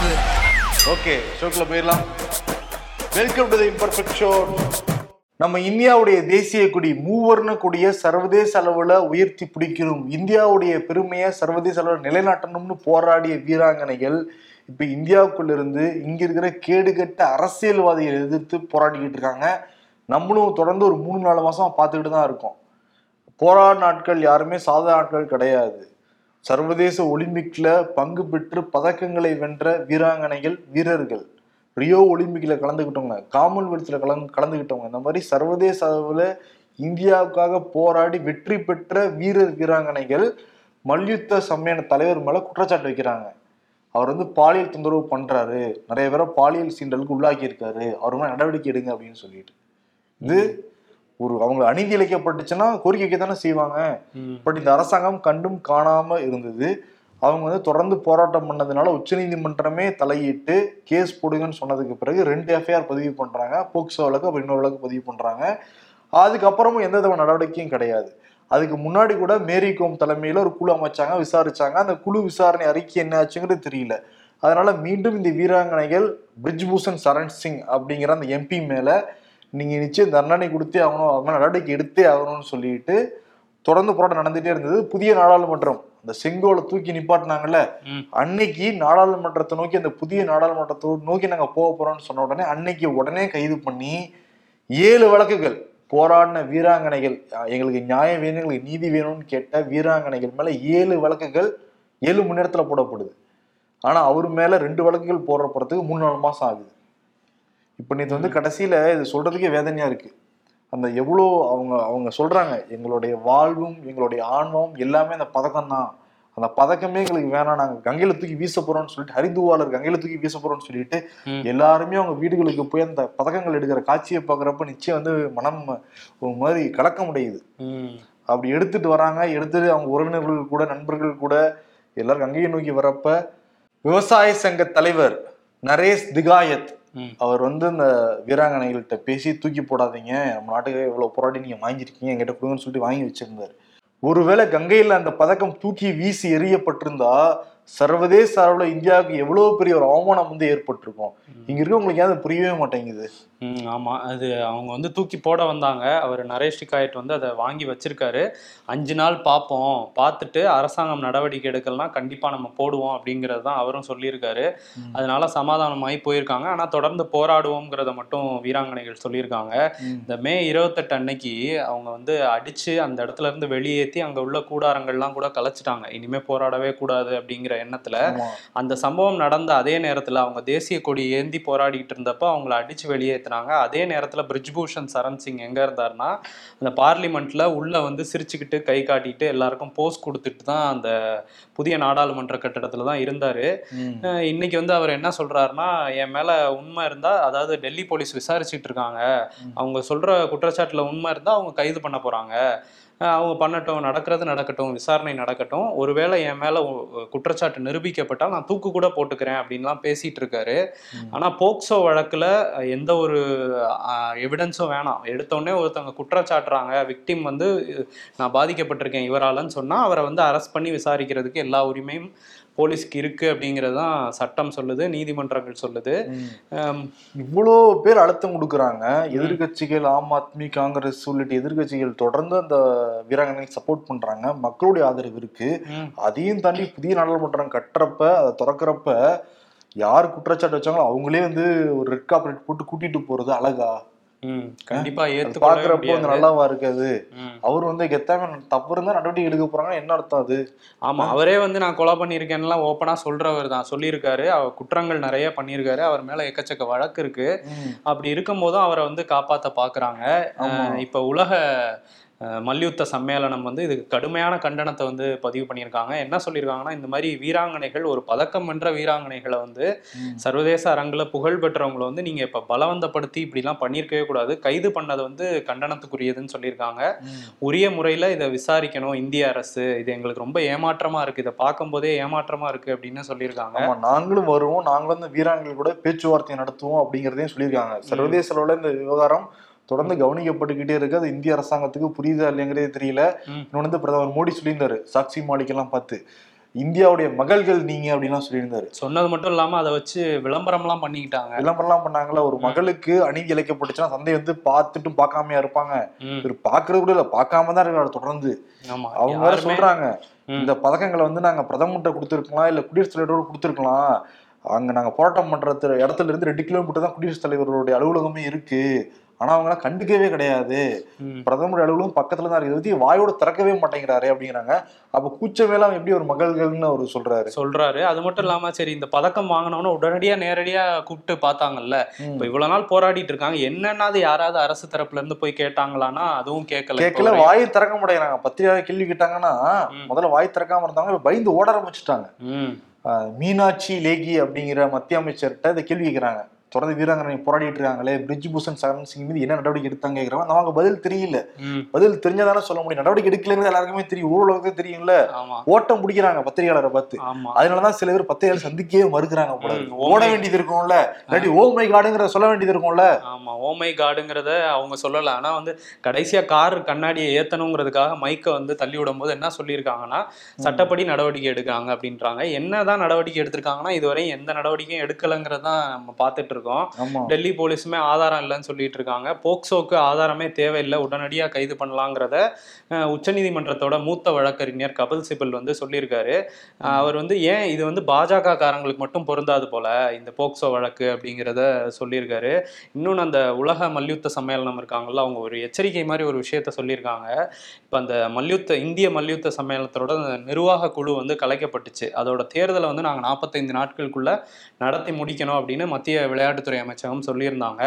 மாறு ஓகே ஷோக்கில் போயிடலாம். Welcome to the imperfect show நம்ம இந்தியாவுடைய தேசிய கொடி மூவர்ண கொடிய சர்வதேச அளவுல உயர்த்தி பிடிக்கணும் இந்தியாவுடைய பெருமையை சர்வதேச அளவில் நிலைநாட்டணும்னு போராடிய வீராங்கனைகள் இப்ப இந்தியாவுக்குள்ள இருந்து இங்க இருக்கிற கேடுகட்ட அரசியல்வாதிகளை எதிர்த்து போராடிக்கிட்டு இருக்காங்க. நம்மளும் தொடர்ந்து ஒரு மூணு நாலு மாதம் பார்த்துக்கிட்டு தான் இருக்கோம். போராட நாட்கள் யாருமே சாதாரண நாட்கள் கிடையாது. சர்வதேச ஒலிம்பிக்ல பங்கு பெற்று பதக்கங்களை வென்ற வீராங்கனைகள் வீரர்கள். ரியோ ஒலிம்பிக்ல கலந்துக்கிட்டவங்க காமன்வெல்த்ல கலந்து கலந்துக்கிட்டவங்க இந்த மாதிரி சர்வதேச அளவில் இந்தியாவுக்காக போராடி வெற்றி பெற்ற வீரர் வீராங்கனைகள் மல்யுத்த சம்மையான தலைவர் மேல குற்றச்சாட்டு வைக்கிறாங்க. அவர் வந்து பாலியல் தொந்தரவு பண்றாரு. நிறைய பேரை பாலியல் சீண்டலுக்கு உள்ளாக்கி இருக்காரு அவர் மேலே நடவடிக்கை எடுங்க அப்படின்னு சொல்லிட்டு. இது ஒரு அவங்க அநீதி இழைக்கப்பட்டுச்சுன்னா கோரிக்கை வைக்க தானே செய்வாங்க பட் இந்த அரசாங்கம் கண்டும் காணாம இருந்தது. அவங்க வந்து தொடர்ந்து போராட்டம் பண்ணதுனால உச்சநீதிமன்றமே தலையிட்டு கேஸ் போடுங்கன்னு சொன்னதுக்கு பிறகு ரெண்டு எஃப்ஐஆர் பதிவு பண்றாங்க. போக்சோ வழக்கு அப்புறம் இன்னொரு வழக்கு பதிவு பண்றாங்க. அதுக்கப்புறமும் எந்த விதமான நடவடிக்கையும் கிடையாது. அதுக்கு முன்னாடி கூட மேரி கோம் தலைமையில ஒரு குழு அமைச்சாங்க விசாரிச்சாங்க. அந்த குழு விசாரணை அறிக்கை என்ன ஆச்சுங்கிறது தெரியல. அதனால மீண்டும் இந்த வீராங்கனைகள் பிரிஜ்பூஷன் சரண் சிங் அப்படிங்கிற அந்த எம்பி மேல நீங்க நிச்சயம் தண்டனை கொடுத்தே ஆகணும் அவங்க நடவடிக்கை எடுத்தே ஆகணும்னு சொல்லிட்டு தொடர்ந்து போராட்டம் நடந்துட்டே இருந்தது. புதிய நாடாளுமன்றம் அந்த செங்கோலை தூக்கி நிப்பாட்டினாங்கல்ல. அன்னைக்கு நாடாளுமன்றத்தை நோக்கி அந்த புதிய நாடாளுமன்றத்தை நோக்கி நாங்க போக போறோம்னு சொன்ன உடனே அன்னைக்கு உடனே கைது பண்ணி ஏழு வழக்குகள் போராடின வீராங்கனைகள் எங்களுக்கு நியாயம் வேணும் எங்களுக்கு நீதி வேணும்னு கேட்ட வீராங்கனைகள் மேல ஏழு வழக்குகள் ஏழு மணி நேரத்துல போடப்படுது. ஆனா அவர் மேல ரெண்டு வழக்குகள் போடுற போறதுக்கு மூணு நாலு மாசம் ஆகுது. இப்ப நேற்று வந்து கடைசியில இது சொல்றதுக்கே வேதனையா இருக்கு அந்த எவ்வளோ அவங்க அவங்க சொல்றாங்க எங்களுடைய வாழ்வும் எங்களுடைய ஆன்மம் எல்லாமே அந்த பதக்கம் தான் அந்த பதக்கமே எங்களுக்கு வேணாம் நாங்க கங்கையில தூக்கி வீச போறோம்னு சொல்லிட்டு ஹரிதுவாளர் கங்கையில தூக்கி வீச போறோம்னு சொல்லிட்டு. எல்லாருமே அவங்க வீடுகளுக்கு போய் அந்த பதக்கங்கள் எடுக்கிற காட்சியை பாக்குறப்ப நிச்சயம் வந்து மனம் ஒரு மாதிரி கலக்க முடியுது. அப்படி எடுத்துட்டு வராங்க எடுத்துட்டு அவங்க உறவினர்கள் கூட நண்பர்கள் கூட எல்லாரும் கங்கையை நோக்கி வரப்ப விவசாய சங்க தலைவர் நரேஷ் திகாயத். அவர் வந்து இந்த வீராங்கனைகள்கிட்ட பேசி தூக்கி போடாதீங்க. நம்ம நாட்டுக்கு இவ்வளோ போராடி நீங்க வாங்கியிருக்கீங்க. என்கிட்ட கொடுங்கன்னு சொல்லிட்டு வாங்கி வச்சிருந்தாரு. ஒருவேளை கங்கையில அந்த பதக்கம் தூக்கி வீசி எறியப்பட்டிருந்தா சர்வதேச அளவுல இந்தியாவுக்கு எவ்வளவு பெரிய ஒரு அவமானம் வந்து ஏற்பட்டிருக்கும்? இங்க இருக்கவங்களுக்கு ஏன் அது புரியவே மாட்டேங்குது? ம் ஆமா. அது அவங்க வந்து தூக்கி போட வந்தாங்க. அவர் நரேஷ் டிகாயட் வந்து அதை வாங்கி வச்சிருக்காரு. அஞ்சு நாள் பார்ப்போம் பார்த்துட்டு அரசாங்கம் நடவடிக்கை எடுக்கலனா கண்டிப்பா நம்ம போடுவோம் அப்படிங்கிறது தான் அவரும் சொல்லியிருக்காரு. அதனால சமாதானமாகி போயிருக்காங்க. ஆனா தொடர்ந்து போராடுவோங்கிறத மட்டும் வீராங்கனைகள் சொல்லியிருக்காங்க. இந்த மே இருபத்தெட்டு அன்னைக்கு அவங்க வந்து அடிச்சு அந்த இடத்துல இருந்து வெளியேற்றி அங்க உள்ள கூடாரங்கள்லாம் கூட கலைச்சிட்டாங்க. இனிமே போராடவே கூடாது அப்படிங்கிற எண்ணத்துல. அந்த சம்பவம் நடந்த அதே நேரத்துல அவங்க தேசிய கொடி ஏந்தி போராடிட்டு இருந்தப்ப அவங்கள அடிச்சு வெளியேத்துனாங்க. அதே நேரத்துல பிரிஜ்பூஷன் சரண் சிங் எங்க இருந்தாருன்னா அந்த பார்லிமெண்ட்ல உள்ள வந்து சிரிச்சுக்கிட்டு கை காட்டிட்டு எல்லாருக்கும் போஸ் கொடுத்துட்டு தான் அந்த புதிய நாடாளுமன்ற கட்டடத்துல தான் இருந்தாரு. இன்னைக்கு வந்து அவர் என்ன சொல்றாருன்னா என் மேல உண்மை இருந்தா அதாவது டெல்லி போலீஸ் விசாரிச்சுட்டு இருக்காங்க. அவங்க சொல்ற குற்றச்சாட்டுல உண்மை இருந்தா அவங்க கைது பண்ண போறாங்க. அவங்க பண்ணட்டும் நடக்கிறது நடக்கட்டும் விசாரணை நடக்கட்டும். ஒருவேளை என் மேல குற்றச்சாட்டு நிரூபிக்கப்பட்டால் நான் தூக்கு கூட போட்டுக்கிறேன் அப்படின்லாம் பேசிட்டு இருக்காரு. ம். ஆனா போக்சோ வழக்குல எந்த ஒரு எவிடன்ஸும் வேணாம். எடுத்தோடனே ஒருத்தவங்க குற்றச்சாட்டுறாங்க விக்டிம் வந்து நான் பாதிக்கப்பட்டிருக்கேன் இவராலன்னு சொன்னா அவரை வந்து அரெஸ்ட் பண்ணி விசாரிக்கிறதுக்கு எல்லா உரிமையும் போலீஸ்க்கு இருக்கு அப்படிங்கிறது தான் சட்டம் சொல்லுது நீதிமன்றங்கள் சொல்லுது. இவ்வளோ பேர் அழுத்தம் கொடுக்குறாங்க. எதிர்க்கட்சிகள் ஆம் ஆத்மி காங்கிரஸ் உள்ளிட்ட எதிர்க்கட்சிகள் தொடர்ந்து அந்த வீராங்கனைக்கு சப்போர்ட் பண்றாங்க. மக்களுடைய ஆதரவு இருக்கு. அதையும் தாண்டி புதிய நாடாளுமன்றம் கட்டுறப்ப அதை திறக்கிறப்ப யார் குற்றச்சாட்டு வச்சாங்களோ அவங்களே வந்து ஒரு ரெட் கார்பரேட் போட்டு கூட்டிட்டு போறது அழகா. கண்டிப்பா ஏத்துக்கொள்ள பாக்குறப்போ நல்லாவா இருக்காது. அவர் வந்து கெத்தாம தப்பு இருந்தா நடவடிக்கை எடுக்க போறாங்க என்ன அர்த்தம் அது? ஆமா அவரே வந்து நான் கொலை பண்ணியிருக்கேன்லாம் ஓப்பனா சொல்றவர் தான் சொல்லியிருக்காரு. அவர் குற்றங்கள் நிறைய பண்ணியிருக்காரு. அவர் மேல எக்கச்சக்க வழக்கு இருக்கு. அப்படி இருக்கும்போதும் அவரை வந்து காப்பாத்த பாக்குறாங்க. இப்ப உலக மல்யுத்த சம்மேளனம் வந்து இதுக்கு கடுமையான கண்டனத்தை வந்து பதிவு பண்ணியிருக்காங்க. என்ன சொல்லியிருக்காங்கன்னா இந்த மாதிரி வீராங்கனைகள் ஒரு பதக்கம் வென்ற வீராங்கனைகளை வந்து. சர்வதேச அரங்குல புகழ் பெற்றவங்களை வந்து நீங்க இப்ப பலவந்தப்படுத்தி இப்படிலாம் பண்ணியிருக்கவே கூடாது. கைது பண்ணது வந்து கண்டனத்துக்குரியதுன்னு சொல்லியிருக்காங்க. உரிய முறையில் இதை விசாரிக்கணும். இந்திய அரசு. இது எங்களுக்கு ரொம்ப ஏமாற்றமா இருக்கு. இதை பார்க்கும்போதே ஏமாற்றமா இருக்கு அப்படின்னு சொல்லியிருக்காங்க. நாங்களும் வருவோம். நாங்களும் இந்த வீராங்கனைகள் கூட பேச்சுவார்த்தை நடத்துவோம் அப்படிங்கறதையும் சொல்லியிருக்காங்க. சர்வதேச அளவுல இந்த விவகாரம் தொடர்ந்து கவனிக்கப்பட்டுக்கிட்டே இருக்கு. அது இந்திய அரசாங்கத்துக்கு புரியுதா இல்லைங்கிறதே தெரியல. இன்னொன்று வந்து பிரதமர் மோடி சொல்லியிருந்தாரு. சாக்சி எல்லாம் பார்த்து இந்தியாவுடைய மகள்கள் நீங்க அப்படின்லாம் சொல்லியிருந்தாரு. சொன்னது மட்டும் இல்லாம அதை வச்சு விளம்பரம்லாம் பண்ணிக்கிட்டாங்க. விளம்பரம்லாம் பண்ணாங்கல்ல. ஒரு மகளுக்கு அநீதி இழைக்கப்பட்டுச்சுன்னா தந்தை வந்து பார்த்துட்டும் பார்க்காமயா இருப்பாங்க. இவர் பாக்குறது கூட இல்ல. பார்க்காம தான் இருக்காரு தொடர்ந்து. அவங்க வேற சொல்றாங்க. இந்த பதக்கங்களை வந்து நாங்க பிரதமர்கிட்ட கொடுத்துருக்கலாம் இல்ல குடியரசுத் தலைவரோட கொடுத்துருக்கலாம். அங்க நாங்க போராட்டம் பண்ற இடத்துல இருந்து ரெண்டு கிலோமீட்டர் தான் குடியரசுத் தலைவருடைய அலுவலகமே இருக்கு. ஆனா அவங்க எல்லாம் கண்டுக்கவே கிடையாது. பிரதமர் அலுவலகம் பக்கத்துல தான் இருக்கு இதை பத்தி வாயோட திறக்கவே மாட்டேங்கிறாரு அப்படிங்கிறாங்க. அப்ப கூச்சமேல அவன் எப்படி ஒரு மகள்கள்னு அவர் சொல்றாரு? சொல்றாரு. அது மட்டும் இல்லாம சரி இந்த பதக்கம் வாங்கினவன உடனடியா நேரடியா கூப்பிட்டு பார்த்தாங்கல்ல. இப்ப இவ்வளவு நாள் போராடிட்டு இருக்காங்க. என்னன்னாது யாராவது அரசு தரப்புல இருந்து போய் கேட்டாங்களான்னா அதுவும் கேட்கல கேட்கல. வாயை திறக்க மாட்டேங்கிறாங்க. பத்திரிகை கேள்வி கேட்டாங்கன்னா. முதல்ல வாய் திறக்காம இருந்தாங்க இப்ப பயந்து ஓட ஆரம்பிச்சுட்டாங்க. மீனாட்சி லேகி அப்படிங்கிற மத்திய அமைச்சர்கிட்ட இதை கேள்வி கேட்கிறாங்க. தொடர்ந்து வீராங்கனை போராடிட்டு இருக்காங்களே பிரிட்ஜ் பூஷன் சரண் சிங் மீது என்ன நடவடிக்கை எடுத்தாங்க கேட்கிறாங்க நமக்கு பதில் தெரியல. பதில் தெரிஞ்சதானே சொல்ல முடியும். நடவடிக்கை எடுக்கலங்கிறது எல்லாருக்குமே தெரியும். ஊழலுக்கு தெரியும்ல. ஆமா. ஓட்டம் பிடிக்கிறாங்க பத்திரிகையாளரை பார்த்து. ஆமா. அதனாலதான் சில பேர் பத்திரிகையாளர் சந்திக்கவே மறுக்கிறாங்க போல ஓட வேண்டியது இருக்கும்ல. இல்லாட்டி ஓ மை காடுங்கிற சொல்ல வேண்டியது இருக்கும்ல. ஆமா. ஓமை காடுங்கிறத அவங்க சொல்லல. ஆனா வந்து கடைசியா கார் கண்ணாடியை ஏத்தணுங்கிறதுக்காக மைக்கை வந்து தள்ளி விடும்போது என்ன சொல்லியிருக்காங்கன்னா சட்டப்படி நடவடிக்கை எடுக்காங்க அப்படின்றாங்க. என்னதான் நடவடிக்கை எடுத்திருக்காங்கன்னா இதுவரை எந்த நடவடிக்கையும் எடுக்கலைங்கிறது தான் நம்ம பார்த்துட்டு இருக்கோம். டெல்லி போலீஸுமே ஆதாரம் இல்லைன்னு சொல்லிட்டு இருக்காங்க. போக்சோக்கு ஆதாரமே தேவையில்லை. உடனடியா கைது பண்ணலாங்கிறத உச்சநீதிமன்றத்தோட மூத்த வழக்கறிஞர் கபில் சிபல் வந்து சொல்லியிருக்காரு. அவர் வந்து ஏன் இது வந்து பாஜக காரங்களுக்கு மட்டும் பொருந்தாது போல இந்த போக்சோ வழக்கு அப்படிங்கிறத சொல்லியிருக்காரு. இன்னொன்று அந்த உலக மல்யுத்த சம்மேளனம் இருக்காங்கல்ல அவங்க ஒரு எச்சரிக்கை மாதிரி ஒரு விஷயத்த சொல்லியிருக்காங்க. இப்போ அந்த மல்யுத்த இந்திய மல்யுத்த சம்மேளனத்தோட நிர்வாக குழு வந்து கலைக்கப்பட்டுச்சு. அதோட தேர்தலை வந்து நாங்கள் நாற்பத்தைந்து நாட்களுக்குள்ள நடத்தி முடிக்கணும் அப்படின்னு மத்திய விளையாட்டுத்துறை அமைச்சகம் சொல்லியிருந்தாங்க.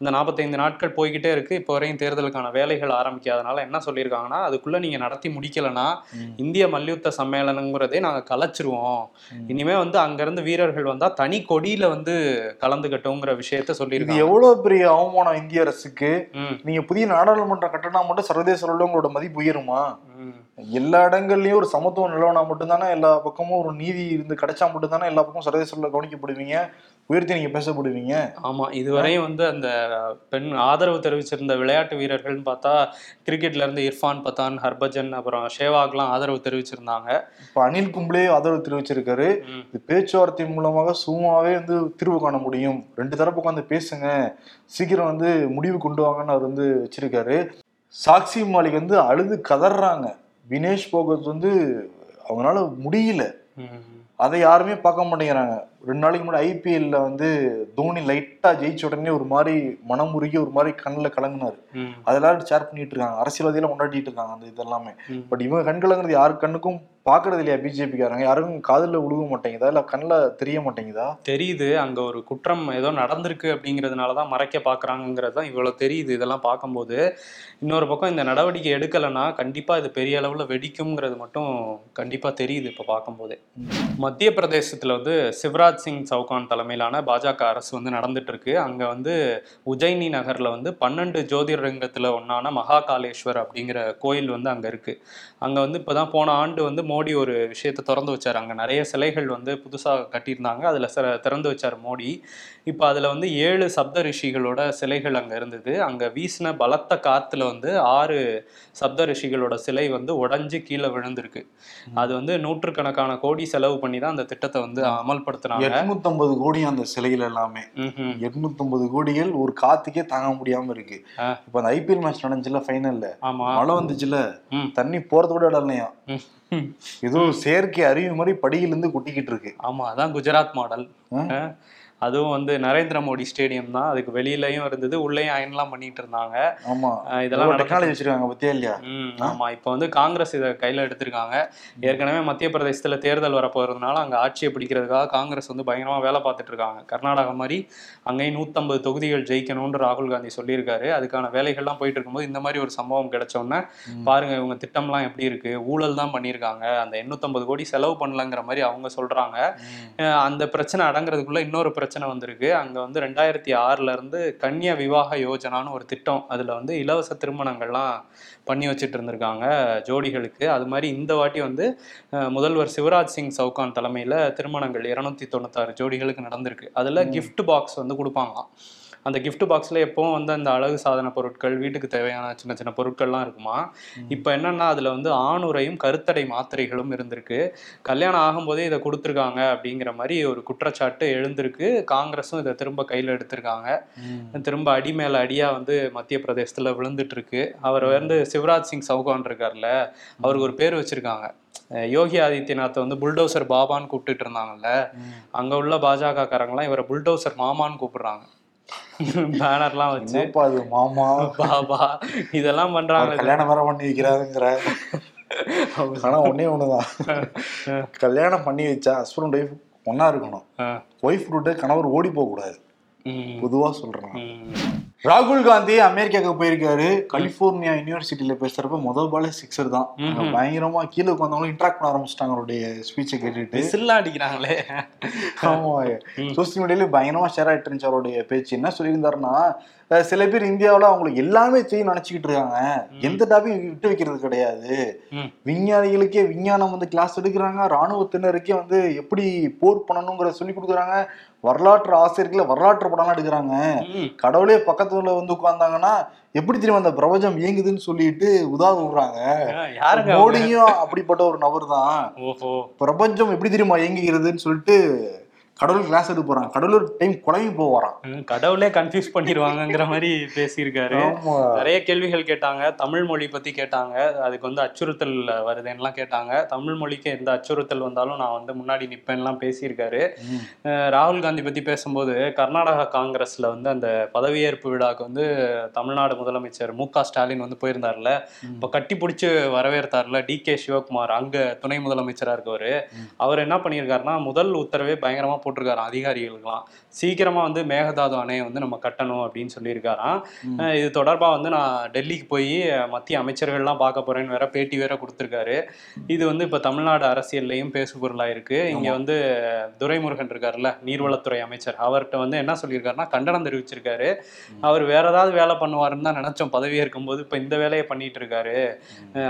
அந்த நாற்பத்தைந்து நாட்கள் போய்கிட்டே இருக்கு. இப்போ வரையும் தேர்தலுக்கான வேலைகள் ஆரம்பிக்காதனால என்ன சொல்லியிருக்காங்கன்னா அதுக்குள்ள நீங்க நடத்தி முடிக்கலனா ம். இந்திய மல்யுத்த சம்மேளனங்கிறதே நாங்க கலைச்சிருவோம். இனிமே வந்து அங்கிருந்து வீரர்கள் வந்தா தனி கொடியில வந்து கலந்துகட்டுங்கிற விஷயத்த சொல்லியிருக்காங்க. எவ்வளவு பெரிய அவமானம் இந்திய அரசுக்கு? ம், நீங்க புதிய நாடாளுமன்றம் கட்டினா மட்டும் சர்வதேச அளவுல உங்களோட மதிப்பு உயருமா. எல்லா இடங்கள்லயும் ஒரு சமத்துவம் நிலவனா மட்டும்தானே எல்லா பக்கமும் ஒரு நீதி இருந்து கிடைச்சா மட்டும்தானே எல்லா பக்கமும் சர்வதேச கவனிக்கப்படுவீங்க? உயர்த்தி நீங்க பேசப்படுவீங்க. ஆமா இதுவரையும் வந்து அந்த பெண் ஆதரவு தெரிவிச்சிருந்த விளையாட்டு வீரர்கள்னு பார்த்தா கிரிக்கெட்ல இருந்து இர்ஃபான் பத்தான் ஹர்பஜன் அப்புறம் ஷேவாக்லாம் ஆதரவு தெரிவிச்சிருந்தாங்க. இப்ப அனில் கும்ப்ளே ஆதரவு தெரிவிச்சிருக்காரு. இது பேச்சுவார்த்தை மூலமாக சும்மாவே வந்து தீர்வு காண முடியும். ரெண்டு தரப்பு உட்காந்து பேசுங்க. சீக்கிரம் வந்து முடிவு கொண்டு வாங்கன்னு அவர் வந்து வச்சிருக்காரு. சாக்சி மாலிக் வந்து அழுது கதறாங்க. வினேஷ் போகத் வந்து அவங்களால முடியல. அதை யாருமே பார்க்க மாட்டேங்கிறாங்க. ரெண்டு நாளைக்கு முன்னாடி ஐபிஎல்ல வந்து தோனி லைட்டா ஜெயிச்ச உடனே ஒரு மாதிரி மனமுருகி ஒரு மாதிரி கண்ணில் கலங்குனாரு. அதெல்லாம் ஷேர் பண்ணிட்டு இருக்காங்க. அரசியல்வாதியெல்லாம் கொண்டாடிட்டு இருக்காங்க அந்த இதெல்லாமே. பட் இவங்க கண் கலங்குறது யாரு கண்ணுக்கும் பாக்குறது இல்லையா பிஜேபிக்காரங்க யாரும் காதுல விழுக மாட்டேங்குதா? இல்ல கண்ணில் தெரிய மாட்டேங்குதா? தெரியுது. அங்க ஒரு குற்றம் ஏதோ நடந்திருக்கு அப்படிங்கிறதுனால தான் மறைக்க பாக்குறாங்கிறது தான் இவ்வளவு தெரியுது இதெல்லாம் பார்க்கும்போது. இன்னொரு பக்கம் இந்த நடவடிக்கை எடுக்கலைன்னா கண்டிப்பா இது பெரிய அளவுல வெடிக்குங்கிறது மட்டும் கண்டிப்பா தெரியுது இப்ப பார்க்கும்போதே. மத்திய பிரதேசத்துல வந்து சிவராஜ் சிங் சவுகான் தலைமையிலான பாஜக அரசு வந்து நடந்துட்டு இருக்கு அங்க வந்து உஜ்ஜயினி நகர்ல வந்து பன்னெண்டு ஜோதிர்லிங்கத்துல ஒன்னான மகாகாலேஸ்வர் அப்படிங்கிற கோயில் வந்து அங்க இருக்கு. அங்க வந்து இப்பதான் போன ஆண்டு வந்து மோடி ஒரு விஷயத்தை திறந்து வச்சார். அங்க நிறைய சிலைகள் வந்து புதுசா கட்டியிருந்தாங்க. அதுல சில திறந்து வச்சார் மோடி. இப்போ அதுல வந்து ஏழு சப்த ரிஷிகளோட சிலைகள் அங்க இருந்தது. அங்க வீசின பலத்த காத்துல வந்து ஆறு சப்த ரிஷிகளோட சிலை வந்து உடைஞ்சு கீழே விழுந்திருக்கு. அது வந்து நூற்றுக்கணக்கான கோடி செலவு பண்ணி தான் அந்த திட்டத்தை வந்து அமல்படுத்துனாங்க. எட்நூத்தம்பது கோடி அந்த சிலைகள் எல்லாமே. எட்நூத்தம்பது கோடிகள் ஒரு காத்துக்கே தாங்க முடியாம இருக்கு. இப்ப அந்த ஐபிஎல் மேட்ச் நடந்துச்சுல ஃபைனல்ல மழை வந்துச்சுல. தண்ணி போறது கூட. ம். ஏதோ செயற்கை அருவி மாதிரி படியில இருந்து கொட்டிக்கிட்டு இருக்கு ஆமா அதான் குஜராத் மாடல்? அதுவும் வந்து நரேந்திர மோடி ஸ்டேடியம் தான். அதுக்கு வெளியிலயும் இருந்தது உள்ளேயும் அயன்லாம் பண்ணிட்டு இருந்தாங்க. ஆமா. இதெல்லாம் டெக்னாலஜி வச்சிருக்காங்க பத்தியா இல்லையா? ஆமா. இப்போ வந்து காங்கிரஸ் இதை கையில எடுத்திருக்காங்க. ஏற்கனவே மத்திய பிரதேசத்துல தேர்தல் வரப்போறதுனால அங்க ஆட்சியை பிடிக்கிறதுக்காக காங்கிரஸ் வந்து பயங்கரமா வேலை பார்த்துட்டு இருக்காங்க. கர்நாடகா மாதிரி அங்கேயும் நூத்தம்பது தொகுதிகள் ஜெயிக்கணும்னு ராகுல் காந்தி சொல்லியிருக்காரு. அதுக்கான வேலைகள்லாம் போயிட்டு இருக்கும்போது இந்த மாதிரி ஒரு சம்பவம் கிடைச்ச உடனே பாருங்க இவங்க திட்டம்லாம் எப்படி இருக்கு? ஊழல் தான் பண்ணியிருக்காங்க. அந்த எண்ணூத்தம்பது கோடி செலவு பண்ணலங்கிற மாதிரி அவங்க சொல்றாங்க. அந்த பிரச்சனை அடங்குறதுக்குள்ள இன்னொரு பிரச்சனை பிரச்சனை வந்திருக்கு. அங்க வந்து ரெண்டாயிரத்தி ஆறுல இருந்து கன்னியா விவாக யோஜனான்னு ஒரு திட்டம் அதுல வந்து இலவச திருமணங்கள்லாம் பண்ணி வச்சுட்டு இருந்திருக்காங்க ஜோடிகளுக்கு. அது மாதிரி இந்த வாட்டி வந்து முதல்வர் சிவராஜ் சிங் சவுகான் தலைமையில திருமணங்கள் இருநூத்தி தொண்ணூத்தாறு ஜோடிகளுக்கு நடந்திருக்கு. அதுல gift பாக்ஸ் வந்து கொடுப்பாங்களாம். அந்த gift பாக்ஸ்ல எப்பவும் வந்து அந்த அழகு சாதன பொருட்கள் வீட்டுக்கு தேவையான சின்ன சின்ன பொருட்கள்லாம் இருக்குமா. இப்போ என்னன்னா அதுல வந்து ஆணுரையும் கருத்தடை மாத்திரைகளும் இருந்திருக்கு. கல்யாணம் ஆகும்போதே இதை கொடுத்துருக்காங்க அப்படிங்கிற மாதிரி ஒரு குற்றச்சாட்டு எழுந்திருக்கு. காங்கிரஸும் இதை திரும்ப கையில் எடுத்திருக்காங்க. திரும்ப அடி மேல அடியா வந்து மத்திய பிரதேசத்துல விழுந்துட்டு இருக்கு அவர் வந்து சிவராஜ் சிங் சௌகான் இருக்கார்ல அவருக்கு ஒரு பேர் வச்சிருக்காங்க. யோகி ஆதித்யநாத்தை வந்து புல்டோசர் பாபான்னு கூப்பிட்டுட்டு இருந்தாங்கல்ல அங்க உள்ள பாஜக காரங்களாம் இவரை புல்டோசர் மாமான்னு கூப்பிடுறாங்க. பேனர்லாம் வச்சு அது மாமா? பாபா இதெல்லாம் பண்றாங்க கல்யாணம் வேற பண்ணி வைக்கிறாருங்கிற. ஆனா ஒண்ணே ஒண்ணுதான். கல்யாணம் பண்ணி வச்சா ஹஸ்பண்ட் ஒய்ஃப் ஒண்ணா இருக்கணும். ஒய்ஃப் விட்டு கணவர் ஓடி போக கூடாது பொதுவா சொல்றேன். ராகுல் காந்தி அமெரிக்காவுக்கு போயிருக்காரு. கலிபோர்னியா யூனிவர்சிட்டியில பேசுறப்ப முதல் பாலே சிக்ஸர் தான். பயங்கரமா கீழே உட்காந்தவங்களும் இன்ட்ராக்ட் பண்ண ஆரம்பிச்சிட்டாங்க அவருடைய ஸ்பீச்சை கேட்டுட்டு. விசில்லாம் அடிக்கிறாங்களே. ஆமா. சோசியல் மீடியால பயங்கரமா ஷேர் ஆயிட்டு இருந்துச்சு அவருடைய பேச்சு. என்ன சொல்லியிருந்தாருன்னா சில பேர் இந்தியாவுல அவங்களுக்கு எல்லாமே செய்ய நினைச்சுக்கிட்டு இருக்காங்க. எந்த டாபிக் விட்டு வைக்கிறது கிடையாது. விஞ்ஞானிகளுக்கே விஞ்ஞானம் வந்து கிளாஸ் எடுக்கிறாங்க. ராணுவத்தினருக்கே வந்து எப்படி போர் பண்ணணுங்கிற சொல்லி கொடுக்குறாங்க. வரலாற்று ஆசிரியர்களை வரலாற்று படம்லாம் எடுக்கிறாங்க. கடவுளே பக்கத்துல வந்து உட்கார்ந்தாங்கன்னா எப்படி தெரியுமா அந்த பிரபஞ்சம் இயங்குதுன்னு சொல்லிட்டு உதாரணம் விடுறாங்க? மோடியும் அப்படிப்பட்ட ஒரு நபர் தான் பிரபஞ்சம் எப்படி தெரியுமா இயங்குகிறதுன்னு சொல்லிட்டு கடவுள் கிளாஸ் எடுக்க போறான். கடவுள் டைம் குழம்பி போவாராம் ம், கடவுளே கன்ஃபியூஸ் பண்ணிடுவாங்கங்கிற மாதிரி பேசியிருக்காரு. நிறைய கேள்விகள் கேட்டாங்க. தமிழ் மொழி பத்தி கேட்டாங்க. அதுக்கு வந்து அச்சுறுத்தல் வருதுன்னுலாம் கேட்டாங்க. தமிழ் மொழிக்கு எந்த அச்சுறுத்தல் வந்தாலும் நான் வந்து முன்னாடி நிப்பேன்லாம் பேசியிருக்காரு. ராகுல் காந்தி பத்தி பேசும்போது கர்நாடகா காங்கிரஸ்ல வந்து அந்த பதவியேற்பு விழாக்கு வந்து தமிழ்நாடு முதலமைச்சர் மு க ஸ்டாலின் வந்து போயிருந்தார்ல. இப்போ கட்டி பிடிச்சி வரவேற்றார்ல டி கே சிவகுமார் அங்க துணை முதலமைச்சரா இருக்கவர். அவர் என்ன பண்ணியிருக்காருன்னா முதல் உத்தரவே பயங்கரமா போட்டிருக்காரு அதிகாரிகளுக்கெல்லாம். சீக்கிரமா வந்து மேகதாது அணையை வந்து நம்ம கட்டணும் அப்படின்னு சொல்லியிருக்காராம். இது தொடர்பா வந்து நான் டெல்லிக்கு போய் மத்திய அமைச்சர்கள்லாம் பார்க்க போறேன்னு வேற பேட்டி வேற கொடுத்துருக்காரு. இது வந்து இப்ப தமிழ்நாடு அரசியல்லையும் பேசு பொருளா இருக்கு. இங்க. வந்து துரைமுருகன் இருக்காருல்ல நீர்வளத்துறை அமைச்சர். அவர்கிட்ட வந்து என்ன சொல்லியிருக்காருன்னா கண்டனம் தெரிவிச்சிருக்காரு. அவர் வேற ஏதாவது வேலை பண்ணுவாருன்னு தான் நினைச்சோம் பதவி ஏற்கும்போது இப்ப இந்த வேலையை பண்ணிட்டு இருக்காரு.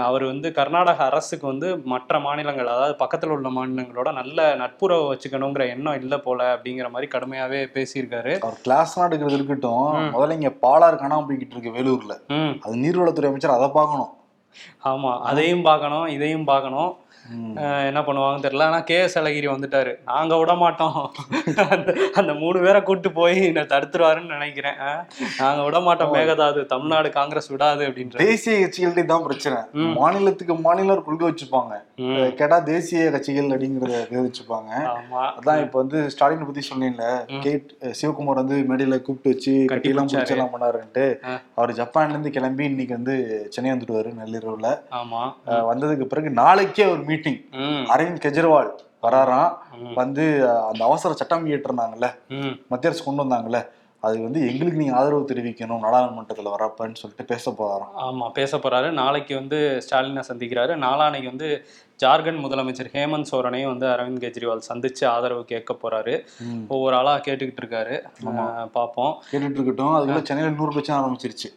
அவர் வந்து கர்நாடக அரசுக்கு வந்து மற்ற மாநிலங்கள் அதாவது பக்கத்துல உள்ள மாநிலங்களோட நல்ல நட்புறவு வச்சுக்கணுங்கிற எண்ணம் இல்லை போல அப்படிங்கிற மாதிரி கடுமையாவே பேசியிருக்காரு. அவர் கிளாஸ்லாம் எடுக்கிறது இருக்கட்டும். முதல்ல இங்க பாலாறு காணாம போய்கிட்டு இருக்கு வேலூர்ல. அது நீர்வளத்துறை அமைச்சர் அதை பார்க்கணும். ஆமா அதையும் பார்க்கணும் இதையும் பார்க்கணும். என்ன பண்ணுவாங்கன்னு தெரியல. ஆனா கே எஸ் அழகிரி வந்துட்டாரு. நாங்க விட மாட்டோம். அந்த மூணு பேரை கூட்டு போய் என்ன தடுத்துருவாருன்னு நினைக்கிறேன். நாங்க விட மாட்டோம். மேகதாது தமிழ்நாடு காங்கிரஸ் விடாது அப்படின்ற. தேசிய கட்சிகள்கிட்ட தான் பிரச்சனை. மாநிலத்துக்கு மாநிலம் கொள்கை வச்சுப்பாங்க. கேட்டா தேசிய கட்சிகள் அப்படிங்கறத வச்சுப்பாங்க. ஆமா. அதான் இப்ப வந்து ஸ்டாலினை பத்தி சொன்னேன்ல. ம். கேட் சிவகுமார் வந்து மேடையில கூப்பிட்டு வச்சு கட்டி கட்டியெல்லாம் பிடிச்சாரு. பிடிச்செல்லாம் பண்ணாருன்ட்டு. அவர் ஜப்பான்ல இருந்து கிளம்பி இன்னைக்கு வந்து சென்னை வந்துடுவாரு நள்ளிரவுல. வந்ததுக்கு பிறகு நாளைக்கே ஒரு மீட்டிங் அரவிந்த் கெஜ்ரிவால் வராராம். வந்து அந்த அவசர சட்டம் இயற்றிருந்தாங்கல்ல? மத்திய அரசு கொண்டு வந்தாங்கல்ல? அது வந்து எங்களுக்கு நீங்க ஆதரவு தெரிவிக்கணும் நாடாளுமன்றத்துல வரப்பன்னு சொல்லிட்டு பேச போறாராம். ஆமா பேச போறாரு. நாளைக்கு வந்து ஸ்டாலினை சந்திக்கிறாரு. நாளானைக்கு வந்து ஜார்க்கண்ட் முதலமைச்சர் ஹேமந்த் சோரனையும் வந்து அரவிந்த் கெஜ்ரிவால் சந்திச்சு ஆதரவு கேட்க போறாரு. ஒவ்வொரு ஆளா கேட்டுக்கிட்டு இருக்காரு. பார்ப்போம் கேட்டுட்டு இருக்கட்டும். அதுக்குள்ள சென்னையில இன்னொரு பிரச்சனை ஆரம்பிச்சிருச்சு.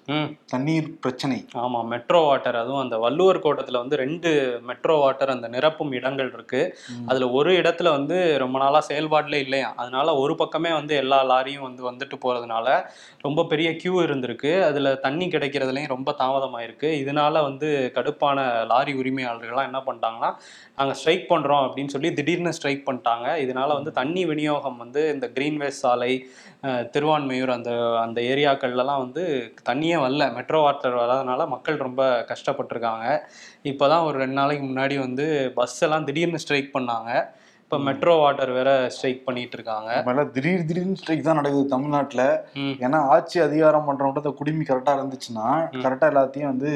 தண்ணீர் பிரச்சனை. ஆமா மெட்ரோ வாட்டர் அதுவும் அந்த வள்ளுவர் கோட்டத்துல வந்து ரெண்டு மெட்ரோ வாட்டர் அந்த நிரப்பும் இடங்கள் இருக்கு. அதுல ஒரு இடத்துல வந்து ரொம்ப நாளா செயல்பாடுல இல்லையா? அதனால ஒரு பக்கமே வந்து எல்லா லாரியும் வந்து வந்துட்டு போறதுனால ரொம்ப பெரிய கியூ இருந்திருக்கு. அதுல தண்ணி கிடைக்கிறதுலயும் ரொம்ப தாமதமாயிருக்கு. இதனால வந்து கடுப்பான லாரி உரிமையாளர்கள்லாம் என்ன பண்ணிட்டாங்கன்னா நாங்க ஸ்ட்ரைக் பண்றோம் அப்படின்னு சொல்லி திடீர்னு ஸ்ட்ரைக் பண்ணிட்டாங்க. இதனால வந்து தண்ணி விநியோகம் வந்து இந்த கிரீன்வேஸ் சாலை திருவான்மையூர் அந்த அந்த ஏரியாக்கள்லாம் வந்து தண்ணியே வரல. மெட்ரோ வாட்டர் வராதனால மக்கள் ரொம்ப கஷ்டப்பட்டிருக்காங்க. இப்போதான் ஒரு ரெண்டு நாளைக்கு முன்னாடி வந்து பஸ் எல்லாம் திடீர்னு ஸ்ட்ரைக் பண்ணாங்க. இப்போ மெட்ரோ வாட்டர் வேற ஸ்ட்ரைக் பண்ணிட்டு இருக்காங்க. மேல திடீர் திடீர்னு ஸ்ட்ரைக் தான் நடக்குது தமிழ்நாட்டுல. ஏன்னா ஆட்சி அதிகாரம் பண்றவங்க குடிமி கரெக்டா இருந்துச்சுன்னா கரெக்டா எல்லாத்தையும் வந்து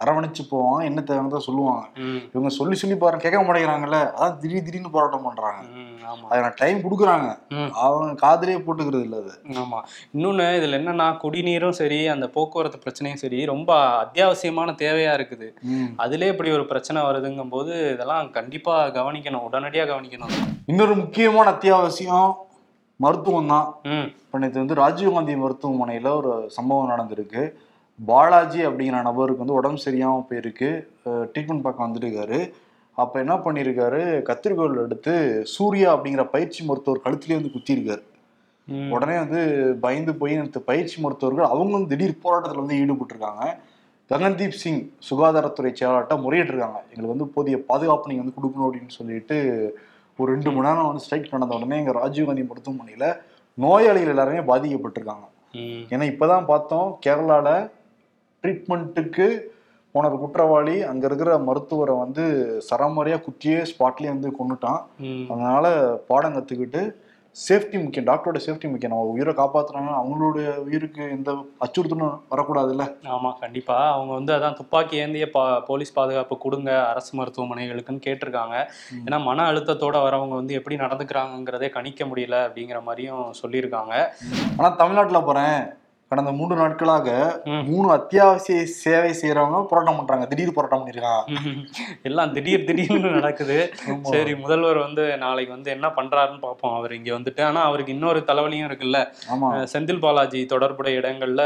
அரவணைச்சு போவாங்க என்ன தேவைன்னு சொல்லுவாங்க. இவங்க சொல்லி சொல்லி பாருங்க கேட்க மாட்டேங்கிறாங்கல்ல அதான் திடீர் திடீர்னு போராட்டம் பண்றாங்க. அதுக்கு டைம் கொடுக்குறாங்க. அவங்க காதுலயே போட்டுக்கிறது இல்ல அது. ஆமா. இன்னொன்னு இதுல என்னன்னா குடிநீரும் சரி அந்த போக்குவரத்து பிரச்சனையும் சரி ரொம்ப அத்தியாவசியமான தேவையா இருக்குது. அதுலயே இப்படி ஒரு பிரச்சனை வருதுங்கும் போது இதெல்லாம் கண்டிப்பா கவனிக்கணும் உடனடியா கவனிக்கணும். இன்னொரு முக்கியமான அத்தியாவசியம் மருத்துவம் தான் இப்போ நேற்று வந்து ராஜீவ்காந்தி மருத்துவமனையில் ஒரு சம்பவம் நடந்திருக்கு. பாலாஜி அப்படிங்கிற நபருக்கு வந்து உடம்பு சரியாமல் போயிருக்கு. ட்ரீட்மெண்ட் பார்க்க வந்துருக்காரு அப்போ என்ன பண்ணியிருக்காரு கத்திரிக்கோல் எடுத்து சூர்யா அப்படிங்கிற பயிற்சி மருத்துவர் கழுத்துலேயே வந்து குத்திருக்காரு. உடனே வந்து பயந்து போய் நேற்று பயிற்சி மருத்துவர்கள் அவங்க வந்து திடீர் போராட்டத்தில் வந்து ஈடுபட்டிருக்காங்க. ககன்தீப் சிங் சுகாதாரத்துறை செயலாளர்கிட்ட முறையிட்டிருக்காங்க. எங்களுக்கு வந்து போதிய பாதுகாப்பு நீங்கள் வந்து கொடுக்கணும் அப்படின்னு சொல்லிட்டு ஒரு ரெண்டு மணி நேரம் வந்து ஸ்ட்ரைக் நடந்த உடனே எங்கள் ராஜீவ்காந்தி மருத்துவமனையில் நோயாளிகள் எல்லாருமே பாதிக்கப்பட்டிருக்காங்க. ஏன்னா இப்போதான் பார்த்தோம் கேரளால ட்ரீட்மெண்ட்டுக்கு போன ஒரு குற்றவாளி அங்க இருக்கிற மருத்துவரை வந்து சரமாரியா குத்தியே ஸ்பாட்லயே வந்து கொண்டுட்டான். அதனால பாடம் கத்துக்கிட்டு சேஃப்டி முக்கியம். டாக்டரோட சேஃப்டி முக்கியம். நம்ம உயிரை காப்பாத்துறாங்க. அவங்களுடைய உயிருக்கு எந்த அச்சுறுத்தலும் வரக்கூடாதுல்ல? ஆமா கண்டிப்பா. அவங்க வந்து அதான் துப்பாக்கி ஏந்திய பா போலீஸ் பாதுகாப்பு கொடுங்க அரசு மருத்துவமனைகளுக்குன்னு கேட்டிருக்காங்க. ஏன்னா மன அழுத்தத்தோட வரவங்க வந்து எப்படி நடந்துக்கிறாங்கங்கிறதே கணிக்க முடியல அப்படிங்கிற மாதிரியும் சொல்லியிருக்காங்க. ஆனா தமிழ்நாட்டுல போறேன் கடந்த மூன்று நாட்களாக. மூணு அத்தியாவசிய சேவை செய்யறவங்க போராட்டம் பண்றாங்க. திடீர் போராட்டம் பண்ணிருக்காங்க. எல்லாம் திடீர் திடீர்னு நடக்குது. சரி முதல்வர் வந்து நாளைக்கு வந்து என்ன பண்றாருன்னு பார்ப்போம். அவர் இங்க வந்துட்டு ஆனா அவருக்கு இன்னொரு தலைவலியும் இருக்குல்ல. செந்தில் பாலாஜி தொடர்புடைய இடங்கள்ல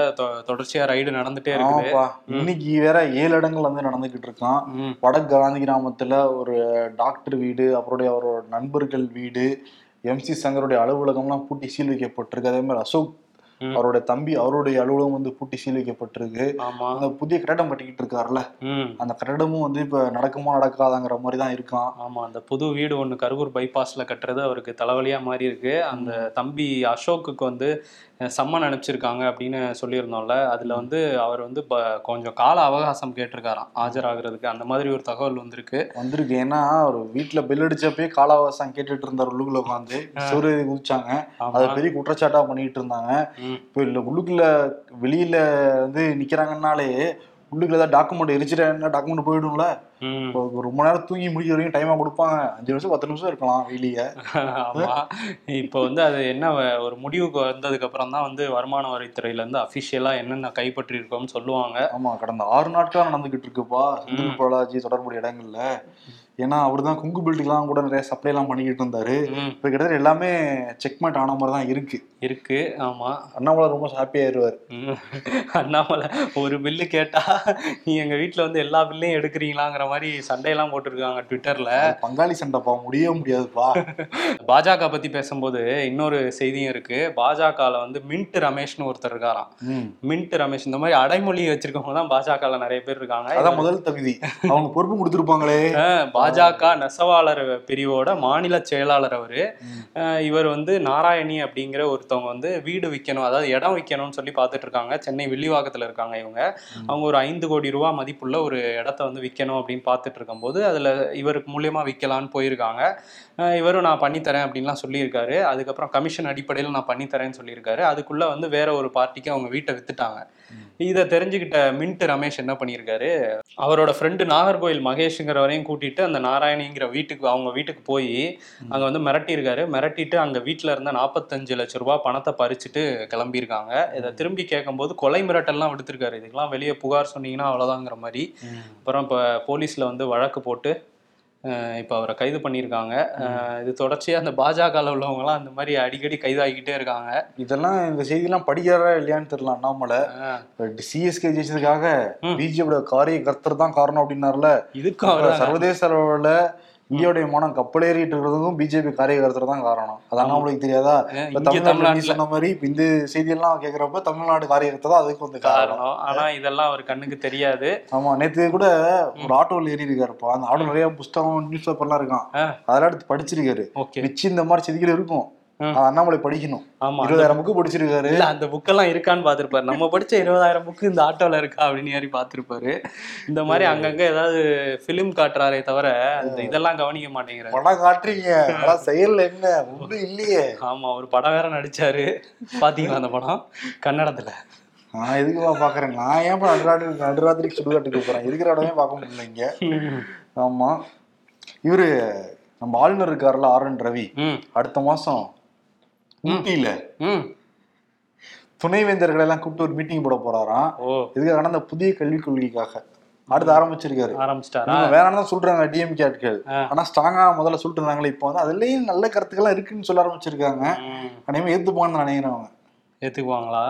தொடர்ச்சியா ரைடு நடந்துட்டே ஆமாப்பா. இன்னைக்கு வேற ஏழு இடங்கள் வந்து நடந்துகிட்டு இருக்கான். வடக்கு காந்தி கிராமத்துல ஒரு டாக்டர் வீடு அப்புறம் அவரோட நண்பர்கள் வீடு எம்சி சங்கருடைய அலுவலகம்லாம் பூட்டி சீல் வைக்கப்பட்டிருக்கு. அதே மாதிரி அசோக். அவருடைய தம்பி அவருடைய அலுவலகம் வந்து பூட்டி சீல் வைக்கப்பட்டிருக்கு ஆமா. அந்த புதிய கட்டடம் கட்டிக்கிட்டு இருக்காருல்ல? அந்த கட்டடமும் வந்து இப்ப நடக்குமா நடக்காதாங்கிற மாதிரி தான் இருக்கான். ஆமா அந்த புது வீடு ஒண்ணு கரூர் பைபாஸ்ல கட்டுறது அவருக்கு தலைவலியா மாறி இருக்கு அந்த தம்பி அசோக்குக்கு வந்து சம்மன் அனுப்பிச்சிருக்காங்க அப்படின்னு சொல்லியிருந்தோம்ல அதுல வந்து அவர் வந்து ப- கொஞ்சம் கால அவகாசம் கேட்டிருக்காராம் ஆஜராகிறதுக்கு. அந்த மாதிரி ஒரு தகவல் வந்திருக்கு. வந்திருக்கு. ஏன்னா ஒரு வீட்டுல பெல் அடிச்சப்பே காலாவாசம் கேட்டுட்டு இருந்தார் உள்ளுக்குள்ள உட்காந்து சூரிய குதிச்சாங்க அதை பெரிய குற்றச்சாட்டா பண்ணிட்டு இருந்தாங்க. இப்போ இல்ல உள்ளுக்குள்ள வெளியில வந்து நிக்கிறாங்கன்னாலே உள்ளுக்குள்ள ஏதாவது டாக்குமெண்ட் எரிச்சிட்டா டாக்குமெண்ட் போயிடும்ல. ரொம்ப நேரம் தூங்கி முடிக்கிற வரைக்கும் டைமா கொடுப்பாங்க. அஞ்சு நிமிஷம் பத்து நிமிஷம் இருக்கலாம் வெளியே. இப்போ வந்து அது என்ன ஒரு முடிவுக்கு வந்ததுக்கு அப்புறம் தான் வந்து வருமான வரித்துறையில இருந்து அபிஷியலா என்னென்ன கைப்பற்றி இருக்கோம்னு சொல்லுவாங்க. ஆமா கடந்த ஆறு நாட்களா நடந்துகிட்டு இருக்குப்பா. செந்தில் பாலாஜி தொடர்புடைய இடங்கள்ல. ஏன்னா அவர் தான் குங்கு பில்ட்டுக்கெல்லாம் கூட நிறைய சப்ளை எல்லாம் பண்ணிக்கிட்டு இருந்தாரு. இப்போ கிட்டத்தட்ட எல்லாமே செக்மேட் ஆன மாதிரி தான் இருக்கு. இருக்கு ஆமா. அண்ணாமலை ரொம்ப ஹாப்பி ஆயிருவார். ம். அண்ணாமலை ஒரு பில்லு கேட்டா நீ எங்க வீட்ல வந்து எல்லா பில்லையும் எடுக்கிறீங்களாங்கிற மாதிரி சண்டையெல்லாம் போட்டிருக்காங்க ட்விட்டர்ல பங்காளி சண்டைப்பா முடியவே முடியாதுப்பா பாஜக பத்தி பேசும்போது இன்னொரு செய்தியும் இருக்கு. பாஜகல வந்து மின்ட் ரமேஷ்னு ஒருத்தர் இருக்காராம். மின்ட் ரமேஷ் இந்த மாதிரி அடைமொழி வச்சிருக்கவங்க தான் பாஜகல நிறைய பேர் இருக்காங்க. அதான் முதல் தகுதி. அவங்க பொறுப்பு கொடுத்துருப்பாங்களே. பாஜக நெசவாளர் பிரிவோட மாநில செயலாளர் அவரு. இவர் வந்து நாராயணி அப்படிங்கிற ஒருத்தவங்க வந்து வீடு விற்கணும் அதாவது இடம் விற்கணும்னு சொல்லி பார்த்துட்டு இருக்காங்க. சென்னை வில்லிவாக்கத்துல இருக்காங்க இவங்க. அவங்க ஒரு ஐந்து கோடி ரூபா மதிப்புள்ள ஒரு இடத்த வந்து விற்கணும் அப்படின்னு பார்த்துட்டு இருக்கும்போது அதுல இவருக்கு மூலியமா விற்கலான்னு போயிருக்காங்க. இவரும் நான் பண்ணித்தரேன் அப்படின்லாம் சொல்லியிருக்காரு. அதுக்கப்புறம் கமிஷன் அடிப்படையில் நான் பண்ணித்தரேன்னு சொல்லியிருக்காரு. அதுக்குள்ள வந்து வேற ஒரு பார்ட்டிக்கு அவங்க வீட்டை வித்துட்டாங்க. இதை தெரிஞ்சுக்கிட்ட மின்ட் ரமேஷ் என்ன பண்ணியிருக்காரு? அவரோட ஃப்ரெண்டு நாகர்கோயில் மகேஷுங்கிறவரையும் கூட்டிட்டு அந்த நாராயணிங்கிற வீட்டுக்கு அவங்க வீட்டுக்கு போய் அங்க வந்து மிரட்டியிருக்காரு. மிரட்டிட்டு அங்க வீட்டுல இருந்த நாற்பத்தஞ்சு லட்ச ரூபாய் பணத்தை பறிச்சுட்டு கிளம்பியிருக்காங்க. இதை திரும்பி கேட்கும்போது கொலை மிரட்டல்லாம் விடுத்திருக்காரு. இதுக்கெல்லாம் வெளியே புகார் சொன்னீங்கன்னா அவ்வளோதாங்கிற மாதிரி. அப்புறம் இப்போ போலீஸ்ல வந்து வழக்கு போட்டு இப்போ அவரை கைது பண்ணியிருக்காங்க. இது தொடர்ச்சியா அந்த பாஜகவில் உள்ளவங்கலாம் அந்த மாதிரி அடிக்கடி கைதாகிக்கிட்டே இருக்காங்க. இதெல்லாம் இந்த செய்தியெல்லாம் படிக்கிறாரா இல்லையான்னு தெரியல அண்ணாமலை. சிஎஸ்கே ஜெயிச்சதுக்காக. பிஜேபியோட காரிய கர்த்தர் தான் காரணம் அப்படின்னார்ல. இதுக்கும் அவர் சர்வதேச அளவுல இந்தியாவுடைய மானம் கப்பலேறிட்டு இருக்கிறதுக்கும் பிஜேபி காரியகர்த்தர் தான் காரணம். அது அண்ணாமலைக்கு தெரியாதா? தமிழ்நாட்டுல சொன்ன மாதிரி இந்த செய்தியெல்லாம் கேக்குறப்ப தமிழ்நாடு காரியகர்த்தர் தான் அதுக்கு வந்து காரணம். ஆனா இதெல்லாம் அவர் கண்ணுக்கு தெரியாது. ஆமா நேத்து கூட ஒரு ஆட்டோல ஏறி இருக்காருப்பா அந்த ஆட்டோ நிறைய புஸ்தகம் நியூஸ் பேப்பர்லாம் இருக்கான். அதெல்லாம் எடுத்து படிச்சிருக்காரு. நிச்சயம் இந்த மாதிரி செய்திகள் இருக்கும். அண்ணாமலை படிக்கணும். ஆமா இருபதாயிரம் புக்கு படிச்சிருக்காரு. இல்ல அந்த புக்கெல்லாம் இருக்கான்னு பார்த்திருப்பாரு. நம்ம படிச்ச இருபதாயிரம் புக்கு இந்த ஆட்டோல இருக்கா அப்படின்னு ஏறி பார்த்திருப்பாரு. இந்த மாதிரி அங்கங்க ஏதாவது பிலிம் காட்டுறாரே தவிர அந்த இதெல்லாம் கவனிக்க மாட்டேங்கிறாரு. படம் காட்டுறீங்க. ஆனா செயல்ல என்ன? ஒண்ணும் இல்லையே. ஆமா ஒரு படம் வேற நடிச்சாரு. பாத்தீங்களா அந்த படம்? கன்னடத்துல. நான் எதுக்குப்பா பாக்குறேன்? நான் ஏன் நடுராத்திரி நடுராத்திரிக்கு சுடுகாட்டுக்கு போறேன்? இருக்கிற இடமே பார்க்க முடியல இங்க? ஆமா. இவரு நம்ம ஆளுநர் இருக்காருல்ல ஆர் என் ரவி. அடுத்த மாசம் ஊட்டியில. துணைவேந்தர்களை எல்லாம் கூப்பிட்டு ஒரு மீட்டிங் போட போறாராம். இதுக்காக அந்த புதிய கல்விக் கொள்கைக்காக. அடுத்து ஆரம்பிச்சிருக்காரு. தான் சொல்றாங்க டிஎம்கே ஆட்கள். ஆனா ஸ்ட்ராங்கா முதல்ல சொல்லிட்டு இருந்தாங்களே இப்போ வந்து அதுலயும் நல்ல கருத்துக்கள்லாம் இருக்குன்னு சொல்ல ஆரம்பிச்சிருக்காங்க. அனைவரும் ஏத்துப்பான்னு நினைக்கிறேன் அவங்க. ஏத்துக்குவாங்களா?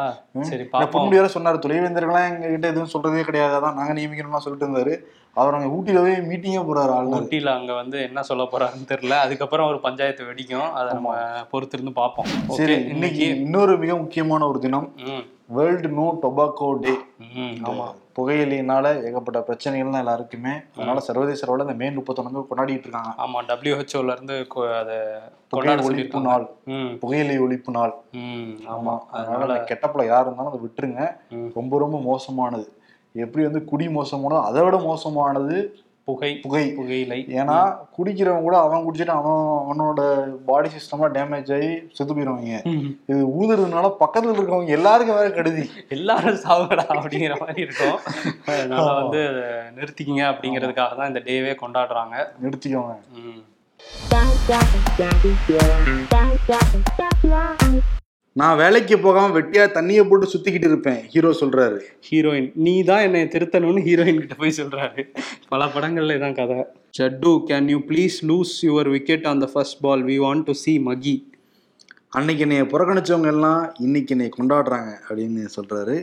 சரி பொன்முடி வேற சொன்னாரு துணைவேந்தர்கள்லாம் எங்க கிட்ட எதுவும் சொல்றதே கிடையாது. அதான் நாங்க நியமிக்கணும்லாம் சொல்லிட்டு இருந்தாரு அவர் அங்க ஊட்டியில போய் மீட்டிங்கே போறாரு ஆளுநர். ஊட்டியில அங்க வந்து என்ன சொல்ல போறாருன்னு தெரியல. அதுக்கப்புறம் ஒரு பஞ்சாயத்து வெடிக்கும். அதை நம்ம பொறுத்திருந்து பார்ப்போம் சரி இன்னைக்கு இன்னொரு மிக முக்கியமான ஒரு தினம். வேர்ல்டு நோ டொபாக்கோ டே ஆமா. புகையிலையினால ஏகப்பட்ட பிரச்சனைகள் தான் எல்லாருக்குமே. அதனால சர்வதேச அளவுல இந்த மே முப்பத்தொன்னு கொண்டாடிட்டு இருக்காங்க. ஆமா டபிள்யூஹெச்ஓல இருந்து அதை கொண்டாட ஒழிப்பு நாள். புகையிலை ஒழிப்பு நாள். ஆமா. அதனால கெட்டப்புல யார் இருந்தாலும் அதை விட்டுருங்க. ரொம்ப ரொம்ப மோசமானது. எப்படி வந்து குடி மோசமானதோ அதை விட மோசமானது புகை புகை புகையிலை ஏன்னா குடிக்கிறவன் கூட அவன் குடிச்சிட்டு அவன் அவனோட பாடி சிஸ்டமா டேமேஜ் ஆகி செத்து போயிருவாங்க. இது ஊதுறதுனால பக்கத்துல இருக்கவங்க எல்லாருக்கும் வேற கெடுதி எல்லாரும் சாவுடா அப்படிங்கிற மாதிரி இருக்கும் அதனால வந்து நிறுத்திக்கிங்க அப்படிங்கிறதுக்காக தான் இந்த டேவே கொண்டாடுறாங்க நிறுத்திக்கோங்க நான் வேலைக்கு போகாம வெட்டியா தண்ணியை போட்டு சுத்திக்கிட்டு இருப்பேன் ஹீரோ சொல்றாரு. ஹீரோயின் நீ தான் என்னை திருத்தணும்னு ஹீரோயின் கிட்ட போய் சொல்றாரு. பல படங்கள்ல இதான் கதை. Jaddu can you please lose your wicket on the first ball we want to see Mahi அன்னைக்கு என்னைய புறக்கணிச்சவங்க எல்லாம் இன்னைக்கு என்னை கொண்டாடுறாங்க அப்படின்னு சொல்றாரு.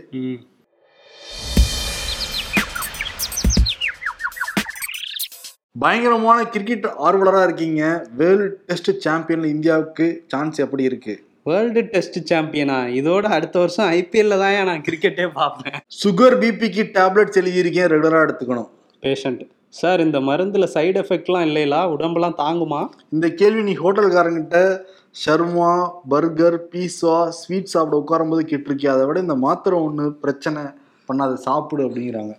பயங்கரமான கிரிக்கெட் ஆர்வலரா இருக்கீங்க. வேர்ல்டு டெஸ்ட் சாம்பியன்ல இந்தியாவுக்கு சான்ஸ் எப்படி இருக்கு? வேர்ல்டு டெஸ்ட் சாம்பியனா இதோட அடுத்த வருஷம் ஐபிஎல்ல தான் நான் கிரிக்கெட்டே பார்ப்பேன். சுகர் பிபிக்கு டேப்லெட்ஸ் எழுதியிருக்கேன் ரெகுலரா எடுத்துக்கணும். பேஷண்ட் சார் இந்த மருந்துல சைடு எஃபெக்ட்லாம் இல்லைலா? உடம்பெல்லாம் தாங்குமா? இந்த கேள்வி நீ ஹோட்டல்காரங்கிட்ட ஷர்மா பர்கர் பீஸா ஸ்வீட் சாப்பிட உட்காரும்போது கேட்டிருக்கிய? அதை விட இந்த மாத்திரை ஒன்று பிரச்சனை பண்ணாத சாப்பிடு அப்படிங்கிறாங்க.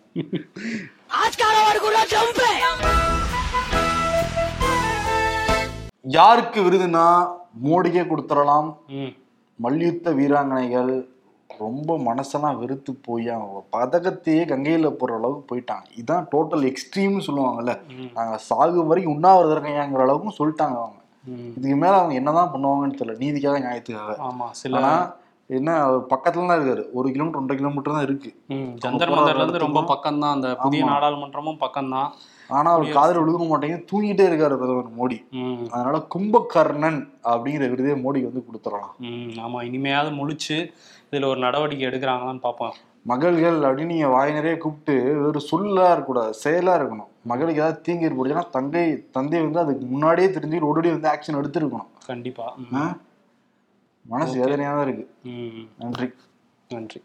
யாருக்கு விருதுனா மோடிக்கே கொடுத்துடலாம் மல்யுத்த வீராங்கனைகள் ரொம்ப மனசெல்லாம் வெறுத்து போய் அவங்க பதக்கத்தையே கங்கையில போற அளவுக்கு போயிட்டாங்க. இதான் டோட்டல் எக்ஸ்ட்ரீம்னு சொல்லுவாங்கல்ல. நாங்க சாகும் வரைக்கும் உண்ணாவிரதம் இருக்கையாங்கிற அளவுக்கு சொல்லிட்டாங்க அவங்க. இதுக்கு மேல அவங்க என்னதான் பண்ணுவாங்கன்னு தெரியல. நீதிக்காக நியாயத்துக்காக. ஆமா சில ஆனா என்ன அவர் பக்கத்துல தான் இருக்காரு. ஒரு கிலோமீட்டர் ஒன்றரை கிலோமீட்டர் தான் இருக்கு. ஜந்தர் மந்தர்ல இருந்து ரொம்ப பக்கம் தான் அந்த புதிய நாடாளுமன்றமும் பக்கம் தான் ஆனா அவர் காதல் விழுக மாட்டேங்குது தூங்கிட்டே இருக்காரு பிரதமர் மோடி. அதனால கும்பகர்ணன் அப்படிங்கிற விருதே மோடிக்கு வந்து கொடுத்துடலாம். ஆமா இனிமையாவது முழிச்சு இதுல ஒரு நடவடிக்கை எடுக்கிறாங்களான்னு பார்ப்போம். மகள்கள் அப்படின்னு நீங்க வாய் நிறைய கூப்பிட்டு ஒரு சொல்லா இருக்கக்கூடாது செயலா இருக்கணும். மகளுக்கு ஏதாவது தீங்கு ஏற்படுச்சுன்னா தங்கை தந்தை வந்து அதுக்கு முன்னாடியே தெரிஞ்சு உடனே வந்து ஆக்ஷன் எடுத்திருக்கணும். கண்டிப்பா? மனசு வேதனையா தான் இருக்கு. நன்றி. நன்றி.